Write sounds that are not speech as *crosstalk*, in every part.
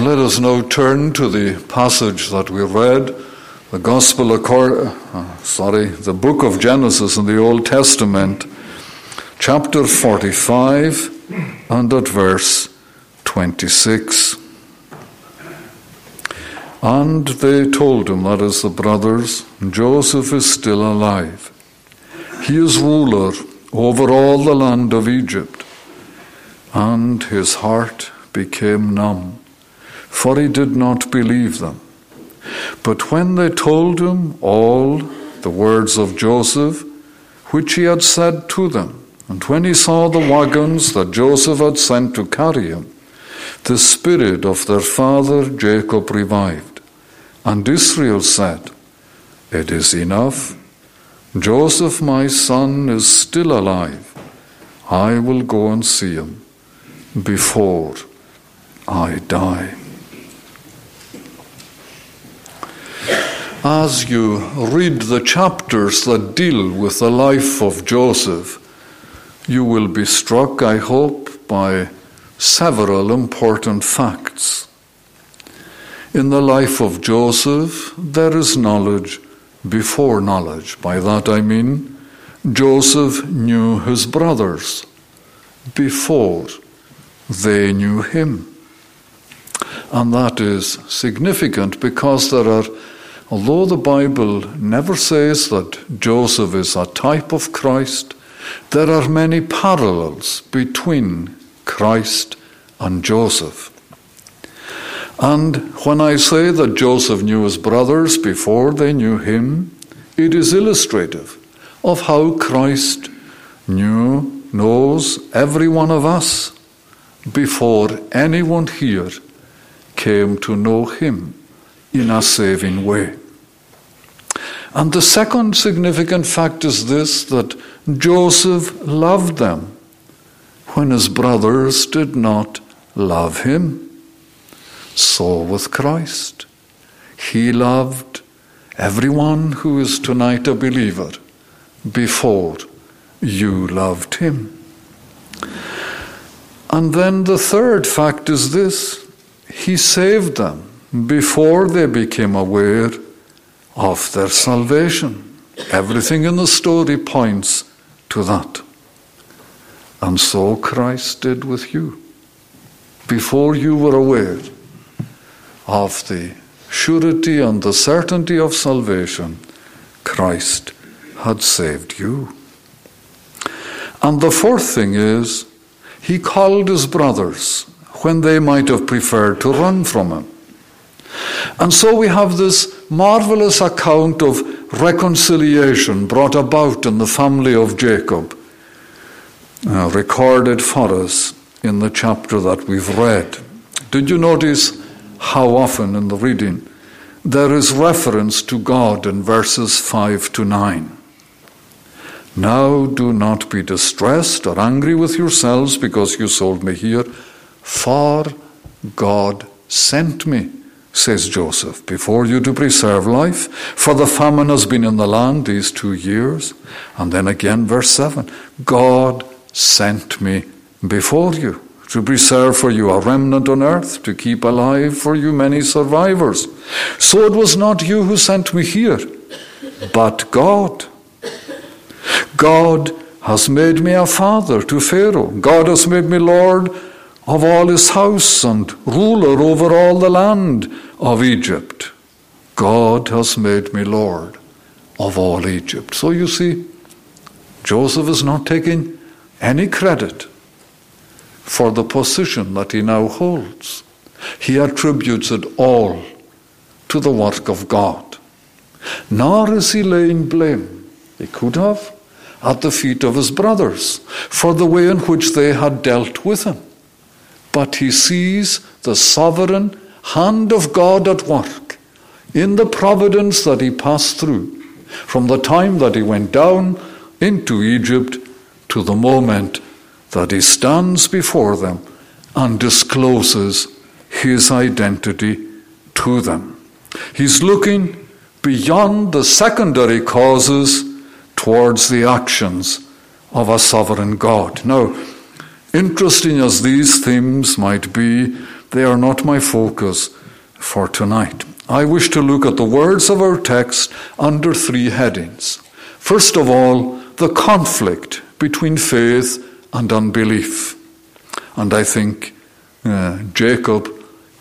Let us now turn to the passage that we read, the Gospel accord, uh, sorry, the book of Genesis in the Old Testament, chapter 45 and at verse 26. And they told him, that is the brothers, Joseph is still alive. He is ruler over all the land of Egypt. And his heart became numb for he did not believe them. But when they told him all the words of Joseph, which he had said to them, and when he saw the wagons that Joseph had sent to carry him, the spirit of their father Jacob revived. And Israel said, It is enough. Joseph, my son, is still alive. I will go and see him before I die. As you read the chapters that deal with the life of Joseph, you will be struck, I hope, by several important facts. In the life of Joseph, there is knowledge before knowledge. By that I mean, Joseph knew his brothers before they knew him. And that is significant because there are Although the Bible never says that Joseph is a type of Christ, there are many parallels between Christ and Joseph. And when I say that Joseph knew his brothers before they knew him, it is illustrative of how Christ knew, knows every one of us before anyone here came to know him in a saving way. And the second significant fact is this that Joseph loved them when his brothers did not love him. So with Christ. He loved everyone who is tonight a believer before you loved him. And then the third fact is this He saved them before they became aware of their salvation. Everything in the story points to that. And so Christ did with you. Before you were aware of the surety and the certainty of salvation, Christ had saved you. And the fourth thing is, he called his brothers when they might have preferred to run from him. And so we have this marvelous account of reconciliation brought about in the family of Jacob, uh, recorded for us in the chapter that we've read. Did you notice how often in the reading there is reference to God in verses 5 to 9? Now do not be distressed or angry with yourselves because you sold me here, for God sent me says Joseph, before you to preserve life, for the famine has been in the land these two years. And then again, verse 7 God sent me before you to preserve for you a remnant on earth, to keep alive for you many survivors. So it was not you who sent me here, but God. God has made me a father to Pharaoh. God has made me Lord of all his house and ruler over all the land of Egypt. God has made me Lord of all Egypt. So you see, Joseph is not taking any credit for the position that he now holds. He attributes it all to the work of God. Nor is he laying blame. He could have at the feet of his brothers for the way in which they had dealt with him but he sees the sovereign hand of God at work in the providence that he passed through from the time that he went down into Egypt to the moment that he stands before them and discloses his identity to them. He's looking beyond the secondary causes towards the actions of a sovereign God. Now, Interesting as these themes might be, they are not my focus for tonight. I wish to look at the words of our text under three headings. First of all, the conflict between faith and unbelief. And I think uh, Jacob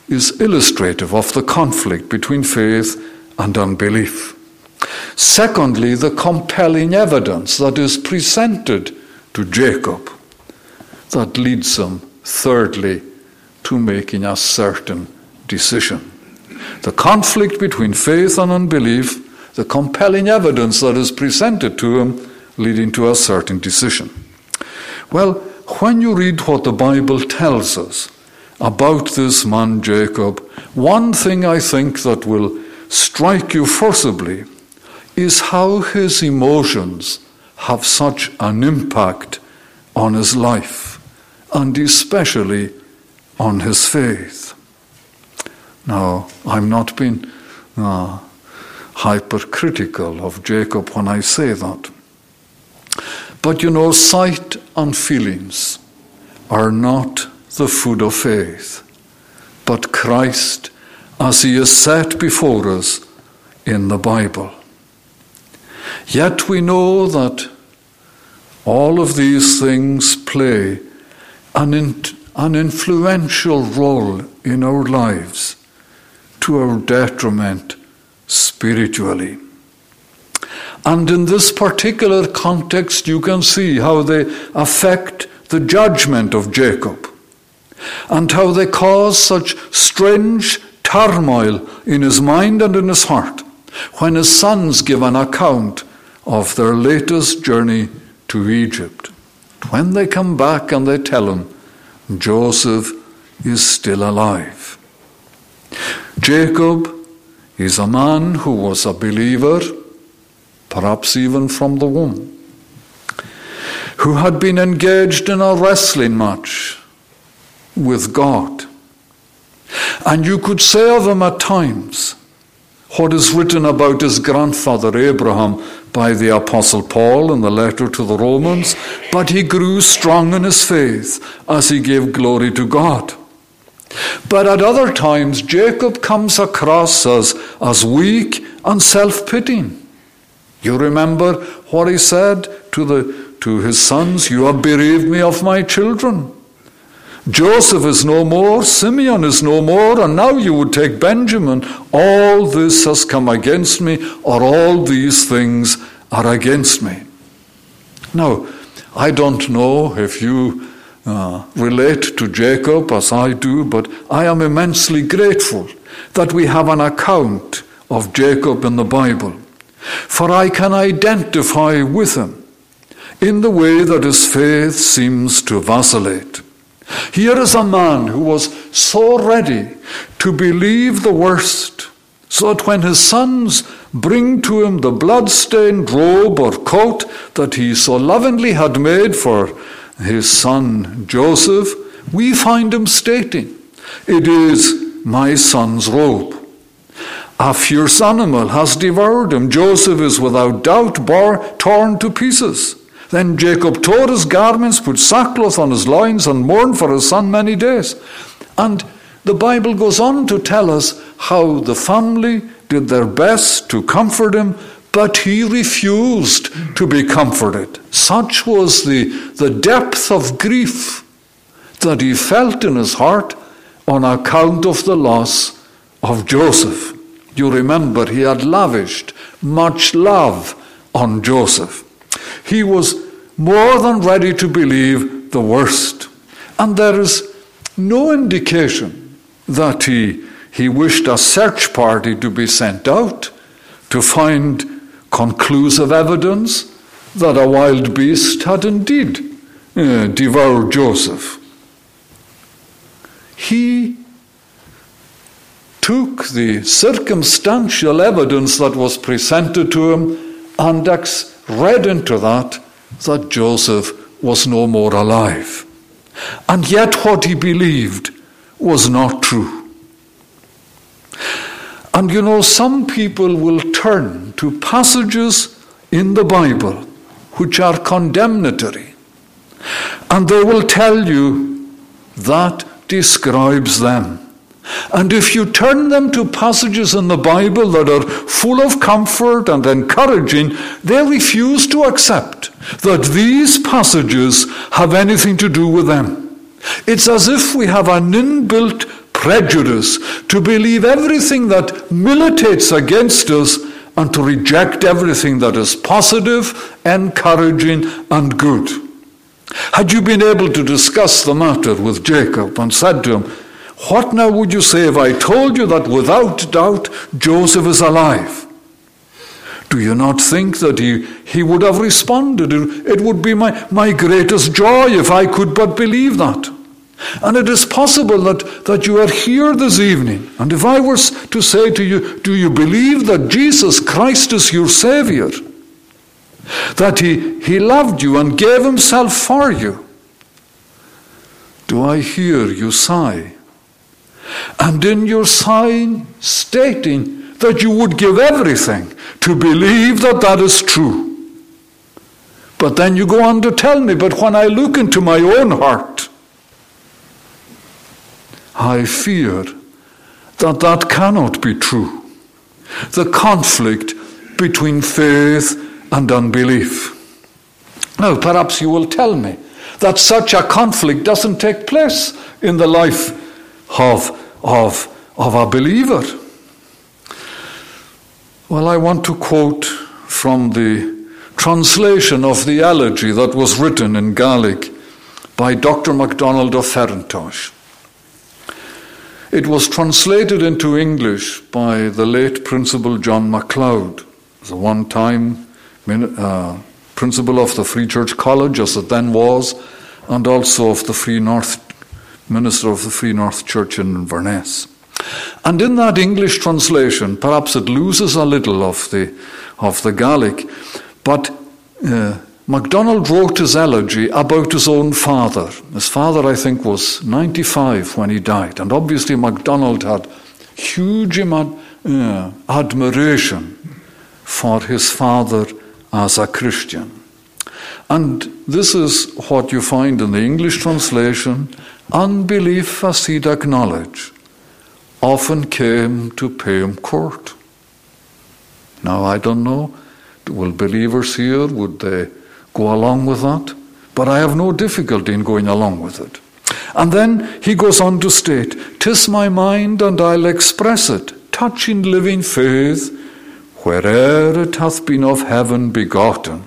is illustrative of the conflict between faith and unbelief. Secondly, the compelling evidence that is presented to Jacob that leads them, thirdly, to making a certain decision. The conflict between faith and unbelief, the compelling evidence that is presented to him, leading to a certain decision. Well, when you read what the Bible tells us about this man Jacob, one thing I think that will strike you forcibly is how his emotions have such an impact on his life, and especially on his faith. Now, I'm not being uh, hypercritical of Jacob when I say that. But you know, sight and feelings are not the food of faith, but Christ as he is set before us in the Bible. Yet we know that all of these things play an, in, an influential role in our lives to our detriment spiritually. And in this particular context, you can see how they affect the judgment of Jacob and how they cause such strange turmoil in his mind and in his heart when his sons give an account of their latest journey to Egypt. When they come back and they tell him Joseph is still alive. Jacob is a man who was a believer, perhaps even from the womb, who had been engaged in a wrestling match with God. And you could say of him at times what is written about his grandfather Abraham by the Apostle Paul in the letter to the Romans, but he grew strong in his faith as he gave glory to God. But at other times, Jacob comes across as, as weak and self pitying. You remember what he said to, the, to his sons You have bereaved me of my children. Joseph is no more, Simeon is no more, and now you would take Benjamin. All this has come against me, or all these things are against me. Now, I don't know if you uh, relate to Jacob as I do, but I am immensely grateful that we have an account of Jacob in the Bible, for I can identify with him in the way that his faith seems to vacillate. Here is a man who was so ready to believe the worst, so that when his sons bring to him the blood-stained robe or coat that he so lovingly had made for his son Joseph, we find him stating, It is my son's robe. A fierce animal has devoured him. Joseph is without doubt bar, torn to pieces. Then Jacob tore his garments, put sackcloth on his loins, and mourned for his son many days. And the Bible goes on to tell us how the family did their best to comfort him, but he refused to be comforted. Such was the, the depth of grief that he felt in his heart on account of the loss of Joseph. You remember he had lavished much love on Joseph. He was more than ready to believe the worst. And there is no indication that he, he wished a search party to be sent out to find conclusive evidence that a wild beast had indeed uh, devoured Joseph. He took the circumstantial evidence that was presented to him and read into that that Joseph was no more alive. And yet, what he believed was not true. And you know, some people will turn to passages in the Bible which are condemnatory, and they will tell you that describes them. And if you turn them to passages in the Bible that are full of comfort and encouraging, they refuse to accept that these passages have anything to do with them. It's as if we have an inbuilt prejudice to believe everything that militates against us and to reject everything that is positive, encouraging, and good. Had you been able to discuss the matter with Jacob and said to him, What now would you say if I told you that without doubt Joseph is alive? Do you not think that he, he would have responded? It would be my, my greatest joy if I could but believe that. And it is possible that, that you are here this evening. And if I was to say to you, Do you believe that Jesus Christ is your Savior? That he, he loved you and gave Himself for you? Do I hear you sigh? And in your sign stating that you would give everything to believe that that is true. But then you go on to tell me, but when I look into my own heart, I fear that that cannot be true. The conflict between faith and unbelief. Now, perhaps you will tell me that such a conflict doesn't take place in the life of, of, of a believer. Well, I want to quote from the translation of the elegy that was written in Gaelic by Dr. MacDonald of Ferintosh. It was translated into English by the late Principal John MacLeod, the one time uh, principal of the Free Church College, as it then was, and also of the Free North, minister of the Free North Church in Inverness. And in that English translation, perhaps it loses a little of the, of the Gaelic, but uh, MacDonald wrote his elegy about his own father. His father, I think, was 95 when he died. And obviously, MacDonald had huge uh, admiration for his father as a Christian. And this is what you find in the English translation unbelief, as he'd acknowledge, often came to pay him court. Now, I don't know, will believers here, would they? go along with that. But I have no difficulty in going along with it. And then he goes on to state, "Tis my mind, and I'll express it, touching living faith, where'er it hath been of heaven begotten,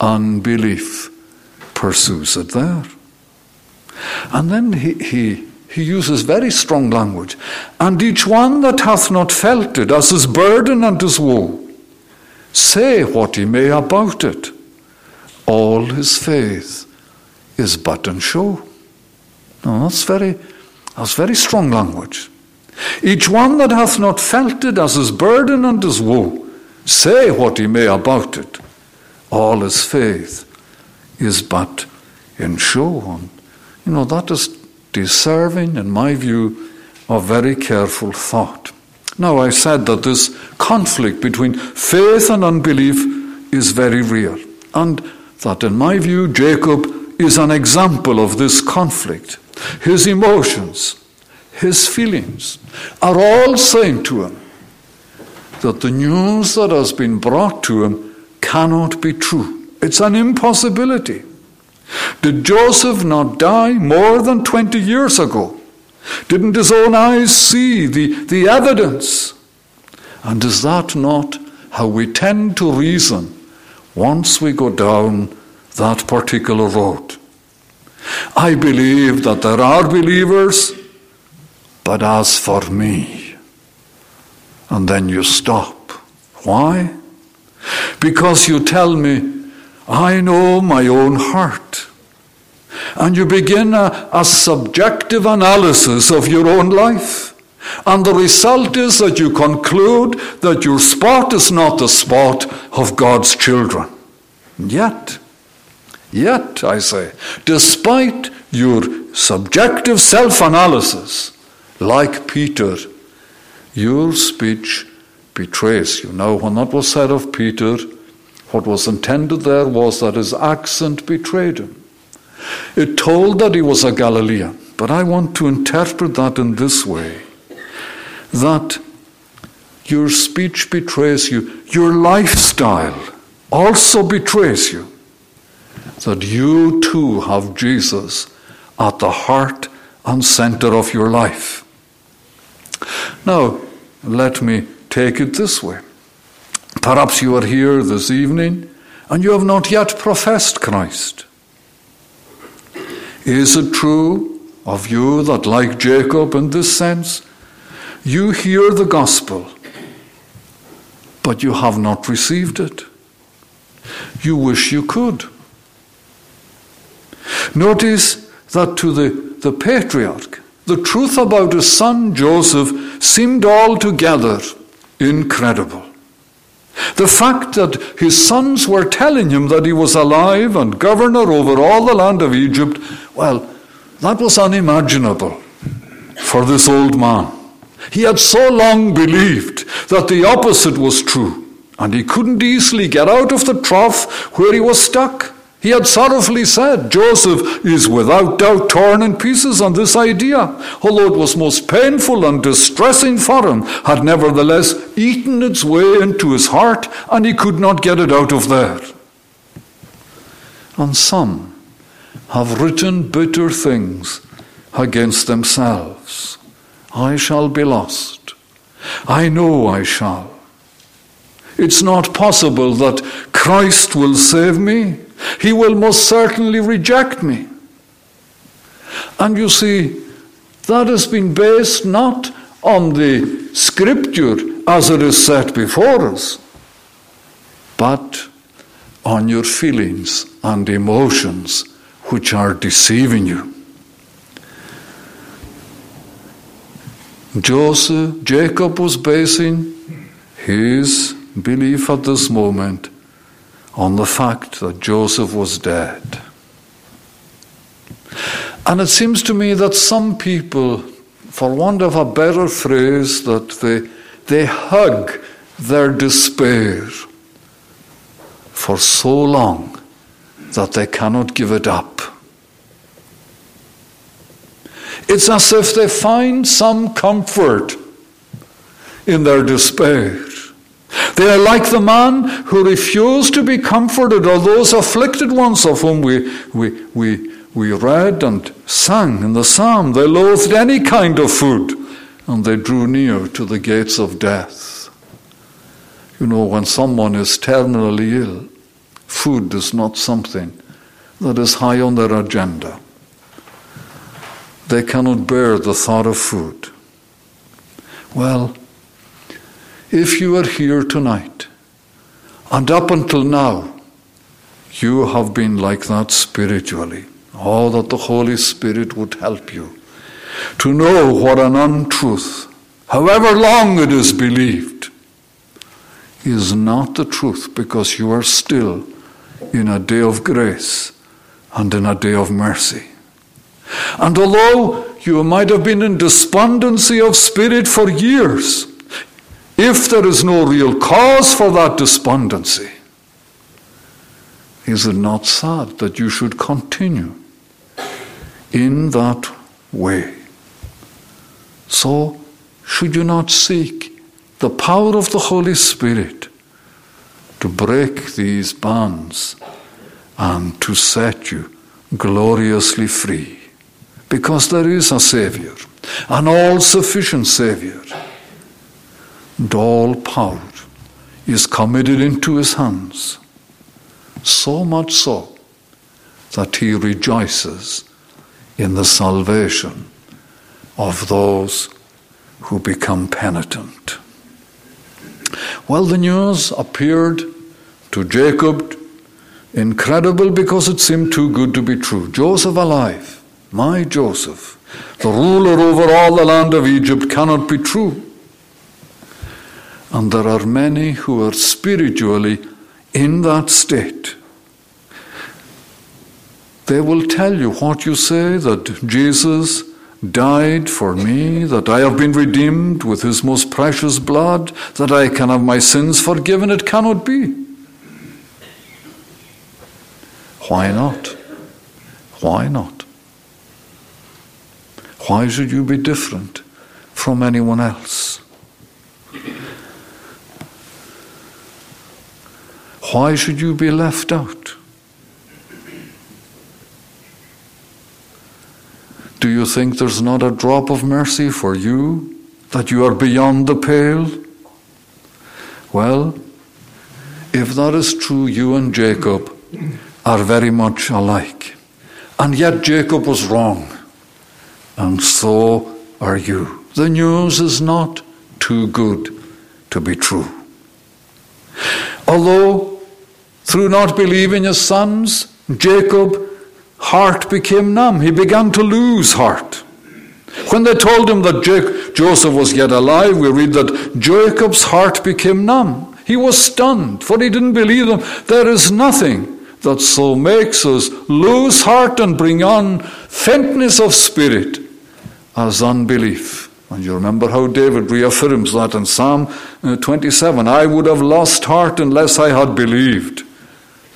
unbelief pursues it there. And then he, he, he uses very strong language. And each one that hath not felt it as his burden and his woe, say what he may about it all his faith is but in show. Now that's very that's very strong language. Each one that hath not felt it as his burden and his woe, say what he may about it, all his faith is but in show. And, you know, that is deserving, in my view, of very careful thought. Now, I said that this conflict between faith and unbelief is very real. And that, in my view, Jacob is an example of this conflict. His emotions, his feelings are all saying to him that the news that has been brought to him cannot be true. It's an impossibility. Did Joseph not die more than 20 years ago? Didn't his own eyes see the, the evidence? And is that not how we tend to reason once we go down that particular road. I believe that there are believers, but as for me, and then you stop. Why? Because you tell me, I know my own heart. And you begin a, a subjective analysis of your own life. And the result is that you conclude that your spot is not the spot of God's children. Yet, yet, I say, despite your subjective self analysis, like Peter, your speech betrays you. Now, when that was said of Peter, what was intended there was that his accent betrayed him. It told that he was a Galilean. But I want to interpret that in this way that your speech betrays you, your lifestyle also betrays you. That you too have Jesus at the heart and center of your life. Now, let me take it this way. Perhaps you are here this evening and you have not yet professed Christ. Is it true of you that, like Jacob in this sense, you hear the gospel, but you have not received it? You wish you could. Notice that to the, the patriarch, the truth about his son Joseph seemed altogether incredible. The fact that his sons were telling him that he was alive and governor over all the land of Egypt, well, that was unimaginable for this old man. He had so long believed that the opposite was true, and he couldn't easily get out of the trough where he was stuck. He had sorrowfully said, Joseph is without doubt torn in pieces on this idea, although it was most painful and distressing for him, had nevertheless eaten its way into his heart, and he could not get it out of there. And some have written bitter things against themselves. I shall be lost. I know I shall. It's not possible that Christ will save me. He will most certainly reject me. And you see, that has been based not on the scripture as it is set before us, but on your feelings and emotions which are deceiving you. Joseph, Jacob was basing his belief at this moment on the fact that Joseph was dead. And it seems to me that some people, for want of a better phrase, that they, they hug their despair for so long that they cannot give it up. It's as if they find some comfort in their despair. They are like the man who refused to be comforted, or those afflicted ones of whom we, we, we, we read and sang in the psalm. They loathed any kind of food, and they drew near to the gates of death. You know, when someone is terminally ill, food is not something that is high on their agenda. They cannot bear the thought of food. Well, if you are here tonight, and up until now, you have been like that spiritually. Oh, that the Holy Spirit would help you to know what an untruth, however long it is believed, is not the truth because you are still in a day of grace and in a day of mercy. And although you might have been in despondency of spirit for years, if there is no real cause for that despondency, is it not sad that you should continue in that way? So, should you not seek the power of the Holy Spirit to break these bonds and to set you gloriously free? Because there is a Savior, an all sufficient Savior all power is committed into his hands. So much so that he rejoices in the salvation of those who become penitent. Well, the news appeared to Jacob incredible because it seemed too good to be true. Joseph alive, my Joseph, the ruler over all the land of Egypt, cannot be true. And there are many who are spiritually in that state. They will tell you what you say that Jesus died for me, that I have been redeemed with his most precious blood, that I can have my sins forgiven. It cannot be. Why not? Why not? Why should you be different from anyone else? Why should you be left out? Do you think there's not a drop of mercy for you? That you are beyond the pale? Well, if that is true, you and Jacob are very much alike. And yet Jacob was wrong. And so are you. The news is not too good to be true. Although, through not believing his sons, Jacob heart became numb. He began to lose heart. When they told him that Joseph was yet alive, we read that Jacob's heart became numb. He was stunned, for he didn't believe them. There is nothing that so makes us lose heart and bring on faintness of spirit as unbelief. And you remember how David reaffirms that in Psalm uh, 27 I would have lost heart unless I had believed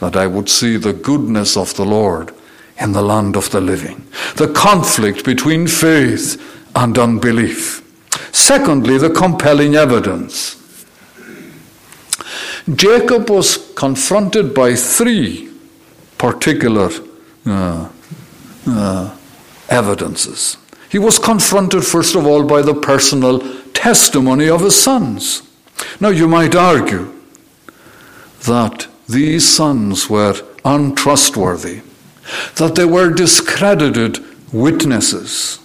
that I would see the goodness of the Lord in the land of the living. The conflict between faith and unbelief. Secondly, the compelling evidence. Jacob was confronted by three particular uh, uh, evidences. He was confronted, first of all, by the personal testimony of his sons. Now, you might argue that these sons were untrustworthy, that they were discredited witnesses.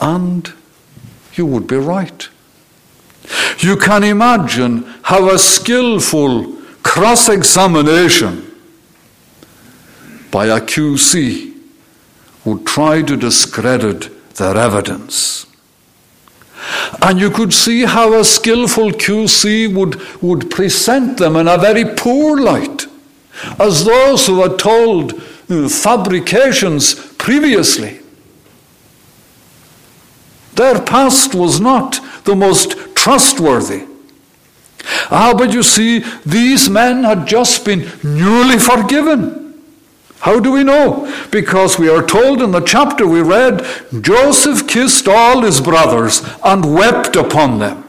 And you would be right. You can imagine how a skillful cross examination by a QC would try to discredit their evidence. And you could see how a skillful QC would, would present them in a very poor light, as those who had told uh, fabrications previously. Their past was not the most trustworthy. Ah, but you see, these men had just been newly forgiven. How do we know? Because we are told in the chapter we read, Joseph kissed all his brothers and wept upon them.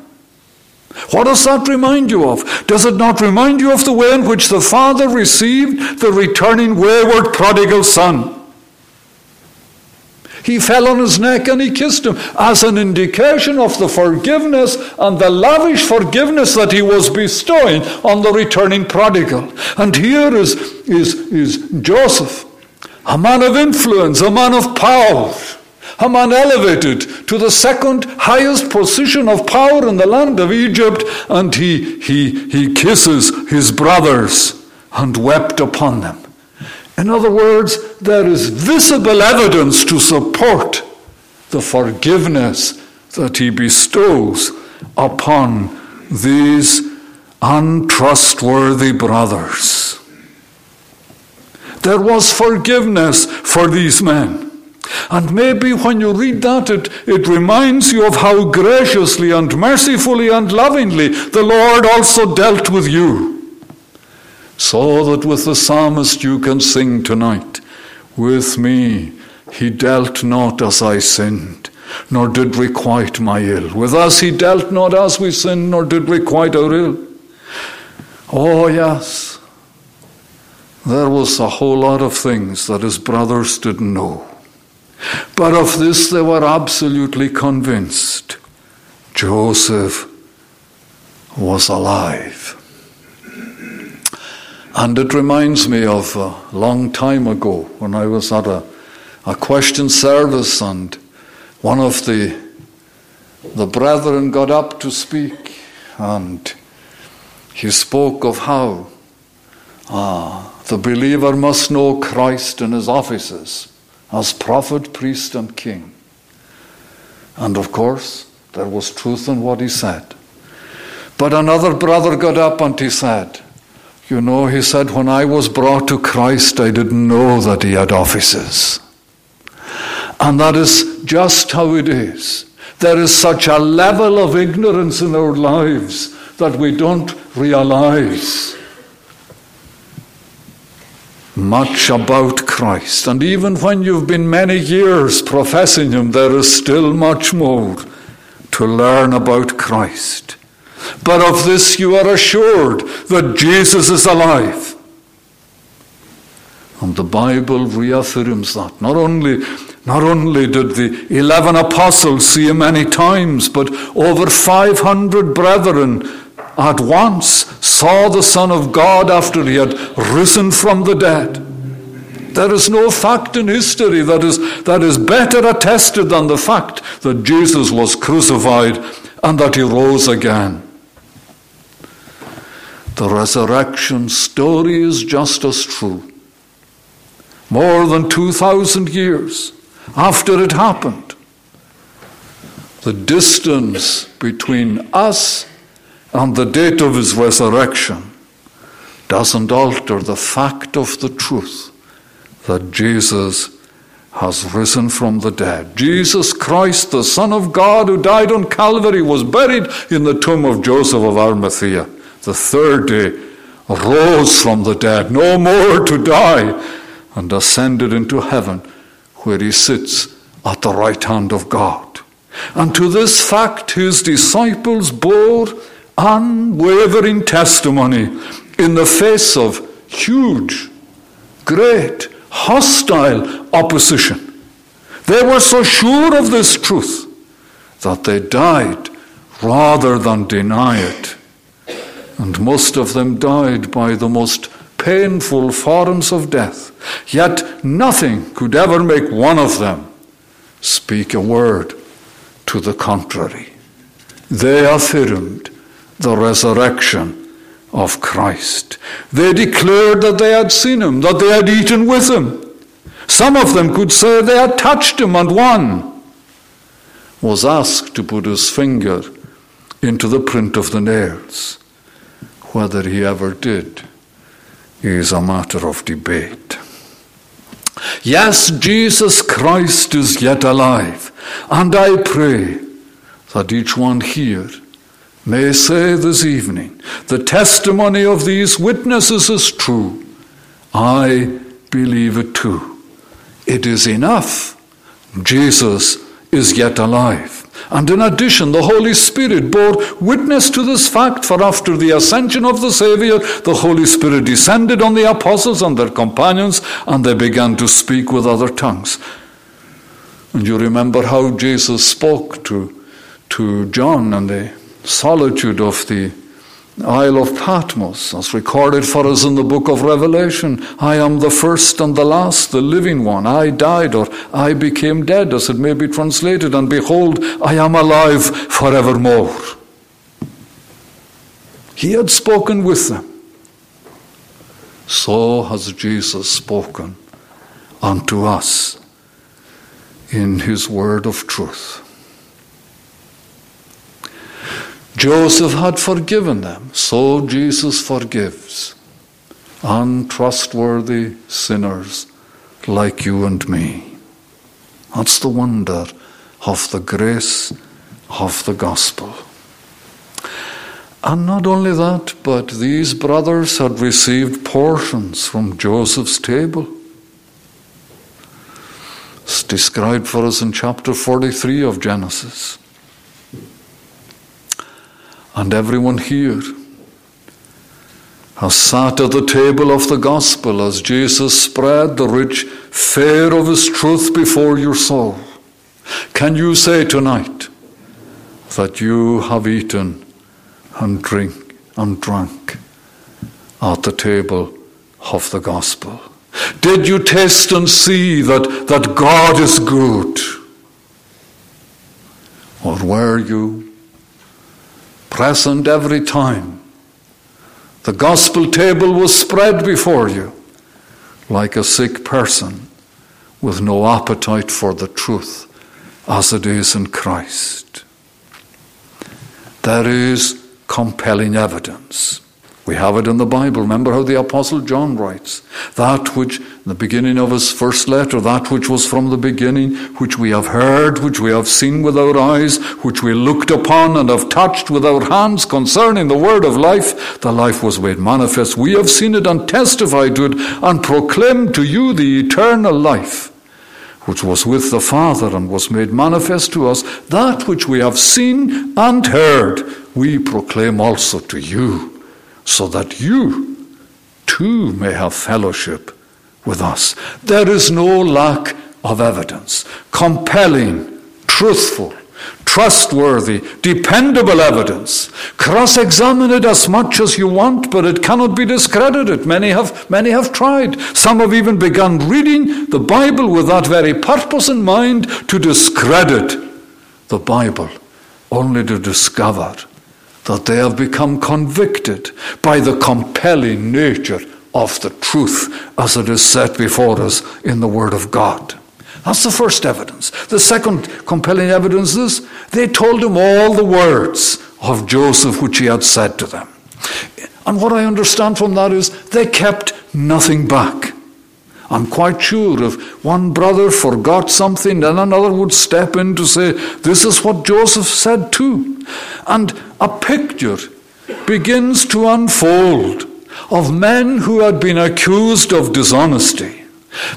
What does that remind you of? Does it not remind you of the way in which the father received the returning wayward prodigal son? He fell on his neck and he kissed him as an indication of the forgiveness and the lavish forgiveness that he was bestowing on the returning prodigal. And here is, is, is Joseph, a man of influence, a man of power, a man elevated to the second highest position of power in the land of Egypt, and he, he, he kisses his brothers and wept upon them. In other words, there is visible evidence to support the forgiveness that he bestows upon these untrustworthy brothers. There was forgiveness for these men. And maybe when you read that, it, it reminds you of how graciously and mercifully and lovingly the Lord also dealt with you so that with the psalmist you can sing tonight. With me he dealt not as I sinned, nor did requite my ill. With us he dealt not as we sinned, nor did requite our ill. Oh, yes, there was a whole lot of things that his brothers didn't know. But of this they were absolutely convinced. Joseph was alive. And it reminds me of a long time ago when I was at a, a question service and one of the, the brethren got up to speak and he spoke of how ah, the believer must know Christ in his offices as prophet, priest, and king. And of course, there was truth in what he said. But another brother got up and he said, you know, he said, when I was brought to Christ, I didn't know that he had offices. And that is just how it is. There is such a level of ignorance in our lives that we don't realize much about Christ. And even when you've been many years professing Him, there is still much more to learn about Christ. But of this you are assured that Jesus is alive. And the Bible reaffirms that. Not only, not only did the 11 apostles see him many times, but over 500 brethren at once saw the Son of God after he had risen from the dead. There is no fact in history that is, that is better attested than the fact that Jesus was crucified and that he rose again. The resurrection story is just as true more than 2,000 years after it happened. The distance between us and the date of his resurrection doesn't alter the fact of the truth that Jesus has risen from the dead. Jesus Christ, the Son of God who died on Calvary, was buried in the tomb of Joseph of Arimathea. The third day rose from the dead, no more to die and ascended into heaven, where he sits at the right hand of God. And to this fact his disciples bore unwavering testimony in the face of huge, great, hostile opposition. They were so sure of this truth that they died rather than deny it. And most of them died by the most painful forms of death. Yet nothing could ever make one of them speak a word to the contrary. They affirmed the resurrection of Christ. They declared that they had seen him, that they had eaten with him. Some of them could say they had touched him, and one was asked to put his finger into the print of the nails. Whether he ever did is a matter of debate. Yes, Jesus Christ is yet alive, and I pray that each one here may say this evening the testimony of these witnesses is true. I believe it too. It is enough. Jesus is yet alive. And in addition, the Holy Spirit bore witness to this fact, for after the ascension of the Savior, the Holy Spirit descended on the apostles and their companions, and they began to speak with other tongues. And you remember how Jesus spoke to, to John in the solitude of the Isle of Patmos, as recorded for us in the book of Revelation. I am the first and the last, the living one. I died, or I became dead, as it may be translated, and behold, I am alive forevermore. He had spoken with them. So has Jesus spoken unto us in his word of truth. Joseph had forgiven them, so Jesus forgives untrustworthy sinners like you and me. That's the wonder of the grace of the gospel. And not only that, but these brothers had received portions from Joseph's table. It's described for us in chapter 43 of Genesis and everyone here has sat at the table of the gospel as Jesus spread the rich fare of his truth before your soul. Can you say tonight that you have eaten and drink and drunk at the table of the gospel? Did you taste and see that, that God is good? Or were you present every time. The gospel table was spread before you like a sick person with no appetite for the truth as it is in Christ. There is compelling evidence. We have it in the Bible. Remember how the Apostle John writes that which, in the beginning of his first letter, that which was from the beginning, which we have heard, which we have seen with our eyes, which we looked upon and have touched with our hands concerning the word of life. The life was made manifest. We have seen it and testified to it and proclaimed to you the eternal life which was with the Father and was made manifest to us, that which we have seen and heard, we proclaim also to you so that you too may have fellowship with us. There is no lack of evidence, compelling, truthful, trustworthy, dependable evidence. Cross examine it as much as you want, but it cannot be discredited. Many have, many have tried. Some have even begun reading the Bible with that very purpose in mind to discredit the Bible, only to discover that they have become convicted by the compelling nature of the truth as it is set before us in the Word of God. That's the first evidence. The second compelling evidence is they told him all the words of Joseph which he had said to them. And what I understand from that is they kept nothing back. I'm quite sure if one brother forgot something, then another would step in to say, This is what Joseph said too. And a picture begins to unfold of men who had been accused of dishonesty,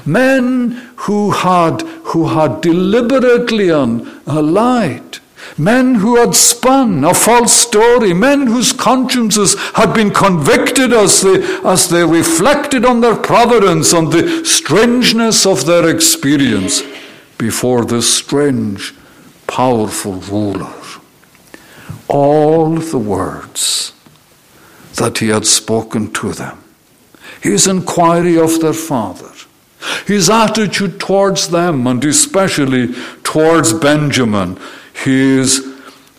men who had, who had deliberately uh, lied, men who had spun a false story, men whose consciences had been convicted as they, as they reflected on their providence, on the strangeness of their experience before this strange, powerful ruler all the words that he had spoken to them. His inquiry of their father, his attitude towards them, and especially towards Benjamin, his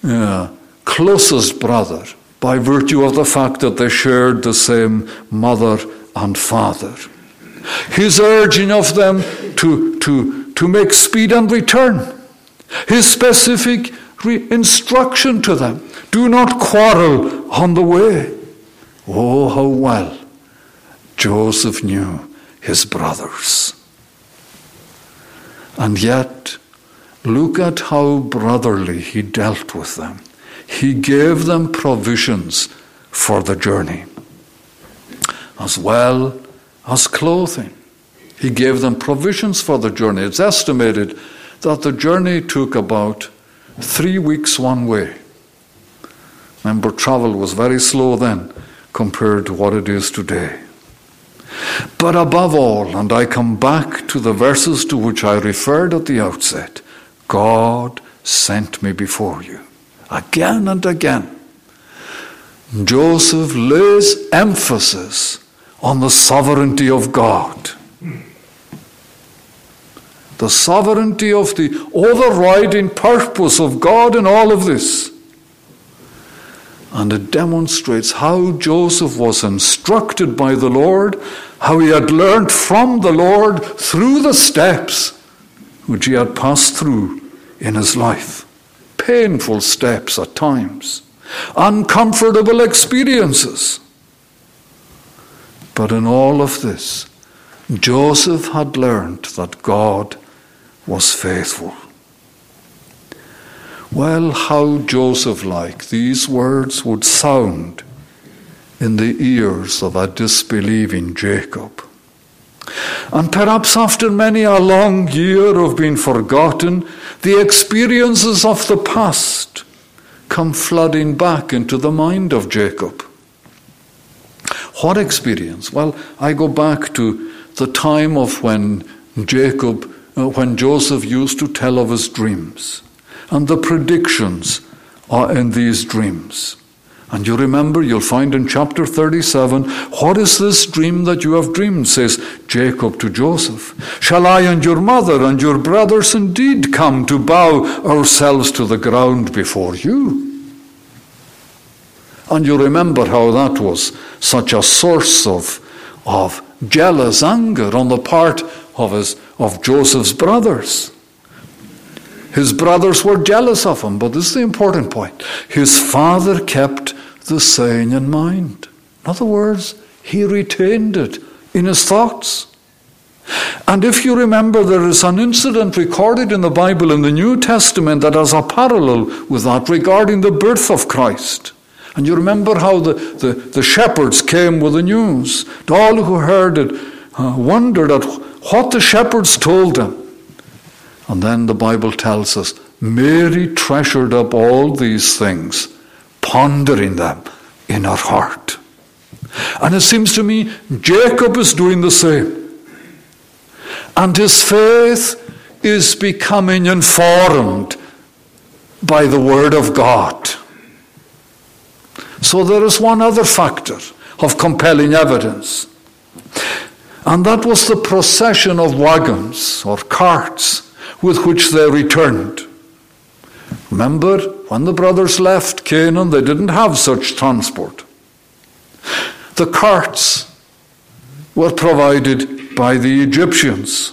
uh, closest brother, by virtue of the fact that they shared the same mother and father. His urging of them to, to, to make speed and return. His specific re- instruction to them do not quarrel on the way. Oh, how well Joseph knew his brothers. And yet, look at how brotherly he dealt with them. He gave them provisions for the journey, as well as clothing. He gave them provisions for the journey. It's estimated that the journey took about three weeks one way. Remember, travel was very slow then compared to what it is today. But above all, and I come back to the verses to which I referred at the outset God sent me before you. Again and again. Joseph lays emphasis on the sovereignty of God. The sovereignty of the overriding purpose of God in all of this. And it demonstrates how Joseph was instructed by the Lord, how he had learned from the Lord through the steps which he had passed through in his life. Painful steps at times, uncomfortable experiences. But in all of this, Joseph had learned that God was faithful. Well, how Joseph like these words would sound in the ears of a disbelieving Jacob. And perhaps after many a long year of being forgotten, the experiences of the past come flooding back into the mind of Jacob. What experience? Well, I go back to the time of when Jacob, uh, when Joseph used to tell of his dreams and the predictions are in these dreams. And you remember, you'll find in chapter 37, What is this dream that you have dreamed? says Jacob to Joseph. Shall I and your mother and your brothers indeed come to bow ourselves to the ground before you? And you remember how that was such a source of, of jealous anger on the part of, his, of Joseph's brothers. His brothers were jealous of him, but this is the important point. His father kept the saying in mind. In other words, he retained it in his thoughts. And if you remember, there is an incident recorded in the Bible in the New Testament that has a parallel with that regarding the birth of Christ. And you remember how the, the, the shepherds came with the news. All who heard it uh, wondered at what the shepherds told them. And then the Bible tells us Mary treasured up all these things, pondering them in her heart. And it seems to me Jacob is doing the same. And his faith is becoming informed by the Word of God. So there is one other factor of compelling evidence. And that was the procession of wagons or carts with which they returned. Remember, when the brothers left Canaan, they didn't have such transport. The carts were provided by the Egyptians.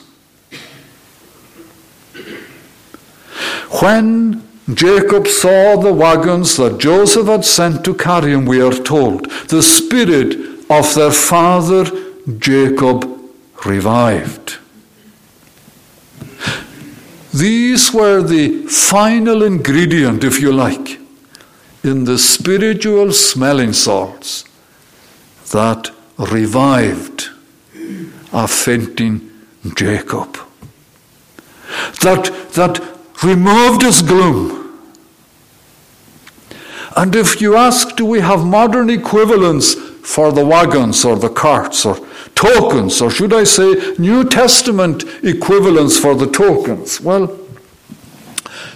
When Jacob saw the wagons that Joseph had sent to carry him, we are told, the spirit of their father Jacob revived. These were the final ingredient, if you like, in the spiritual smelling salts that revived a fainting Jacob. That, that removed his gloom. And if you ask, do we have modern equivalents for the wagons or the carts or tokens, or should I say New Testament equivalents for the tokens? Well,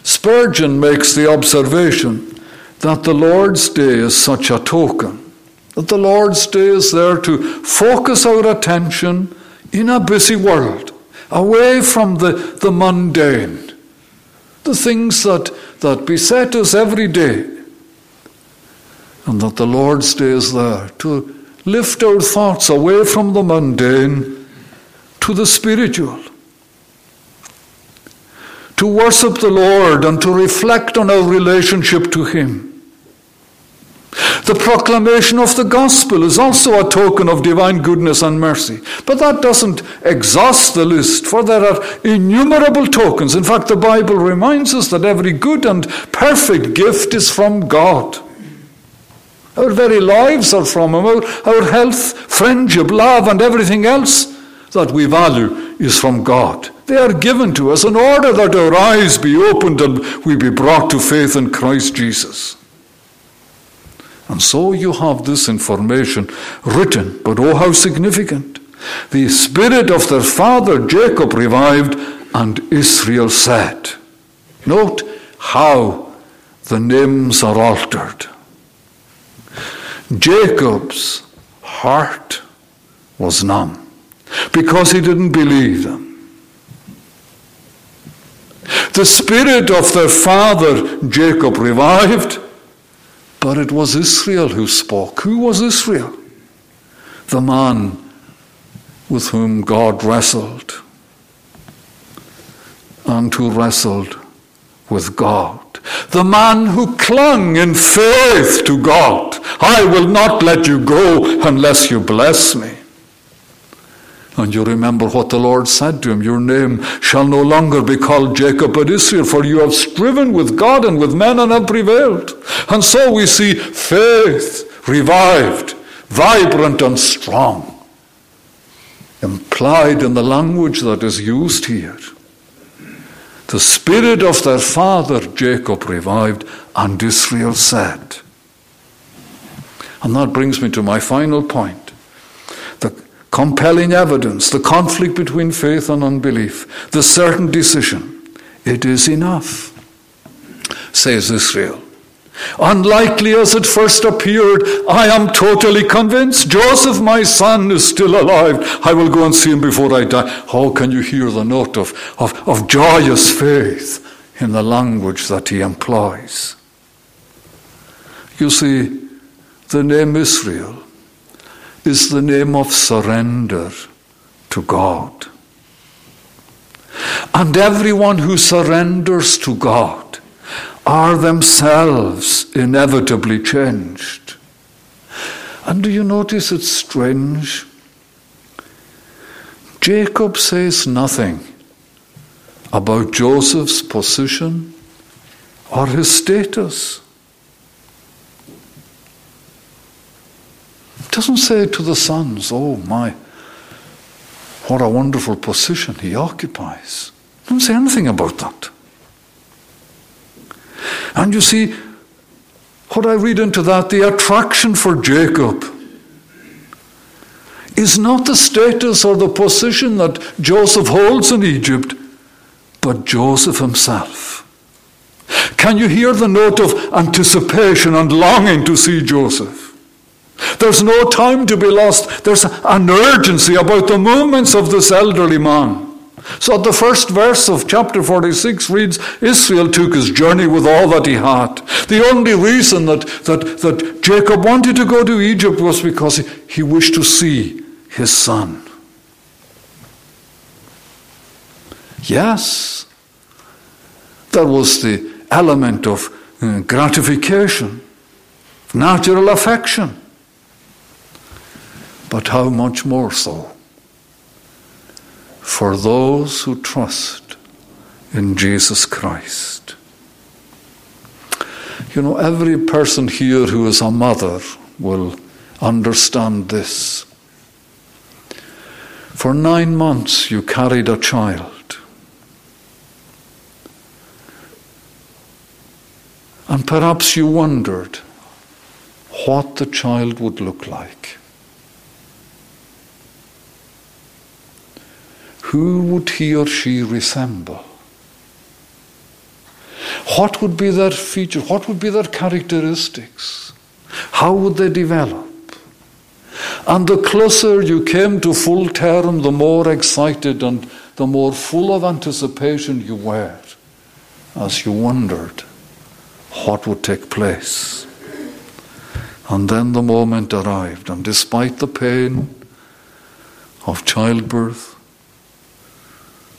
Spurgeon makes the observation that the Lord's Day is such a token. That the Lord's Day is there to focus our attention in a busy world, away from the, the mundane, the things that, that beset us every day. And that the Lord's Day is there to lift our thoughts away from the mundane to the spiritual. To worship the Lord and to reflect on our relationship to Him. The proclamation of the gospel is also a token of divine goodness and mercy. But that doesn't exhaust the list, for there are innumerable tokens. In fact, the Bible reminds us that every good and perfect gift is from God. Our very lives are from Him. Our, our health, friendship, love, and everything else that we value is from God. They are given to us in order that our eyes be opened and we be brought to faith in Christ Jesus. And so you have this information written, but oh, how significant. The spirit of their father Jacob revived, and Israel said. Note how the names are altered. Jacob's heart was numb because he didn't believe them. The spirit of their father Jacob revived, but it was Israel who spoke. Who was Israel? The man with whom God wrestled and who wrestled with God. The man who clung in faith to God. I will not let you go unless you bless me. And you remember what the Lord said to him Your name shall no longer be called Jacob but Israel, for you have striven with God and with men and have prevailed. And so we see faith revived, vibrant and strong, implied in the language that is used here. The spirit of their father Jacob revived, and Israel said. And that brings me to my final point the compelling evidence, the conflict between faith and unbelief, the certain decision. It is enough, says Israel. Unlikely as it first appeared, I am totally convinced Joseph, my son, is still alive. I will go and see him before I die. How can you hear the note of, of, of joyous faith in the language that he employs? You see, the name Israel is the name of surrender to God. And everyone who surrenders to God are themselves inevitably changed. And do you notice it's strange? Jacob says nothing about Joseph's position or his status. doesn't say to the sons, Oh my, what a wonderful position he occupies. Doesn't say anything about that. And you see, what I read into that, the attraction for Jacob is not the status or the position that Joseph holds in Egypt, but Joseph himself. Can you hear the note of anticipation and longing to see Joseph? There's no time to be lost. There's an urgency about the movements of this elderly man. So the first verse of chapter 46 reads Israel took his journey with all that he had. The only reason that, that, that Jacob wanted to go to Egypt was because he, he wished to see his son. Yes, there was the element of uh, gratification, natural affection. But how much more so for those who trust in Jesus Christ? You know, every person here who is a mother will understand this. For nine months you carried a child. And perhaps you wondered what the child would look like. Who would he or she resemble? What would be their feature? What would be their characteristics? How would they develop? And the closer you came to full term, the more excited and the more full of anticipation you were as you wondered what would take place. And then the moment arrived, and despite the pain of childbirth,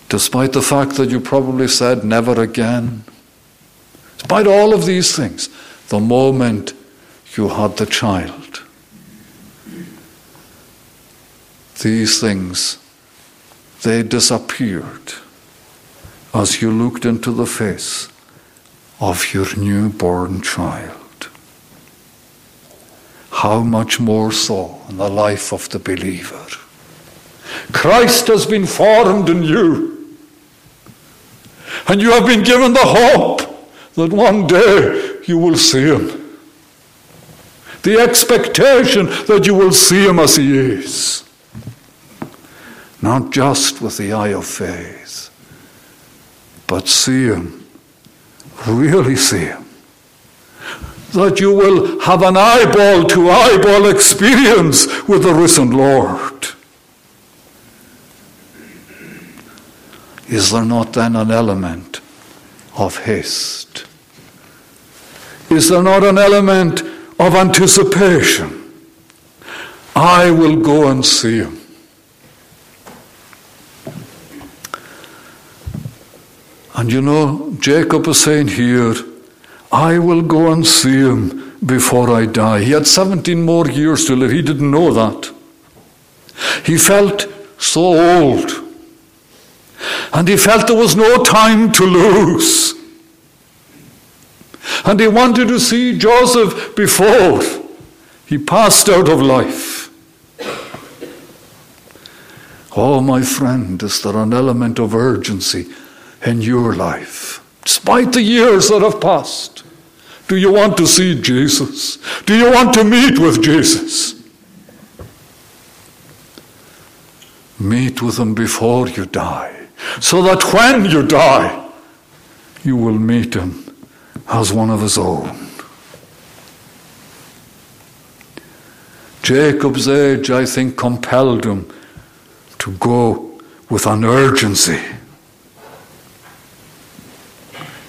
despite the fact that you probably said never again, despite all of these things, the moment you had the child, these things, they disappeared as you looked into the face of your newborn child. How much more so in the life of the believer? Christ has been formed in you. And you have been given the hope that one day you will see him. The expectation that you will see him as he is. Not just with the eye of faith, but see him, really see him. That you will have an eyeball to eyeball experience with the risen Lord. Is there not then an element of haste? Is there not an element of anticipation? I will go and see him. And you know, Jacob is saying here, I will go and see him before I die. He had 17 more years to live. He didn't know that. He felt so old. And he felt there was no time to lose. And he wanted to see Joseph before he passed out of life. Oh, my friend, is there an element of urgency in your life? Despite the years that have passed, do you want to see Jesus? Do you want to meet with Jesus? Meet with him before you die so that when you die, you will meet him as one of his own. Jacob's age, I think, compelled him to go with an urgency.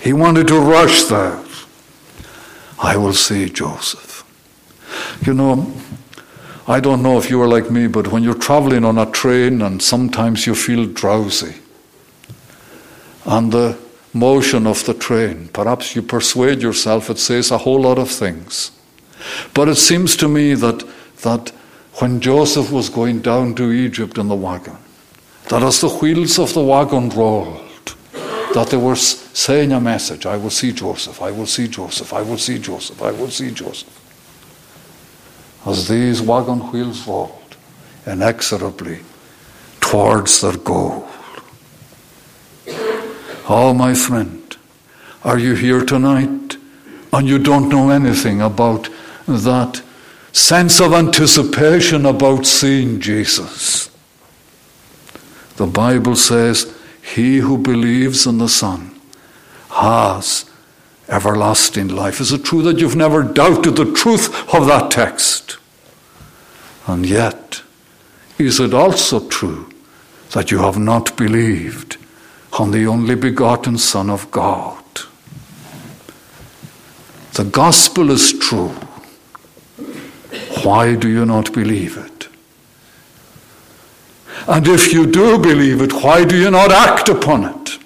He wanted to rush there. I will see Joseph. You know, I don't know if you are like me, but when you're traveling on a train and sometimes you feel drowsy, and the motion of the train. Perhaps you persuade yourself it says a whole lot of things. But it seems to me that that when Joseph was going down to Egypt in the wagon, that as the wheels of the wagon rolled, that they were saying a message I will see Joseph, I will see Joseph, I will see Joseph, I will see Joseph. As these wagon wheels rolled inexorably towards their goal. Oh, my friend, are you here tonight and you don't know anything about that sense of anticipation about seeing Jesus? The Bible says, He who believes in the Son has everlasting life. Is it true that you've never doubted the truth of that text? And yet, is it also true that you have not believed on the only begotten Son of God? The gospel is true. Why do you not believe it? And if you do believe it, why do you not act upon it?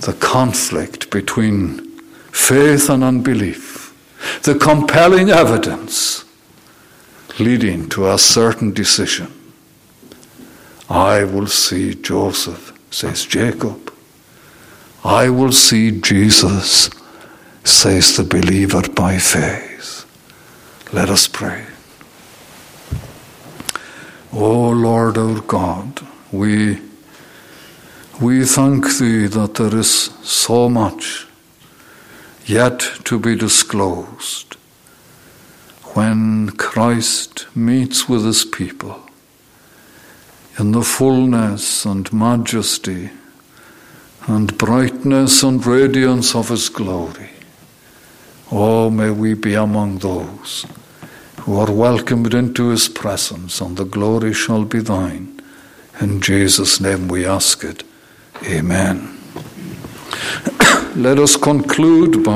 The conflict between faith and unbelief, the compelling evidence leading to a certain decision. I will see Joseph, says Jacob. I will see Jesus, says the believer by faith. Let us pray. O Lord our God, we, we thank Thee that there is so much yet to be disclosed when Christ meets with His people in the fullness and majesty and brightness and radiance of His glory. Oh, may we be among those who are welcomed into his presence, and the glory shall be thine. In Jesus' name we ask it. Amen. *coughs* Let us conclude by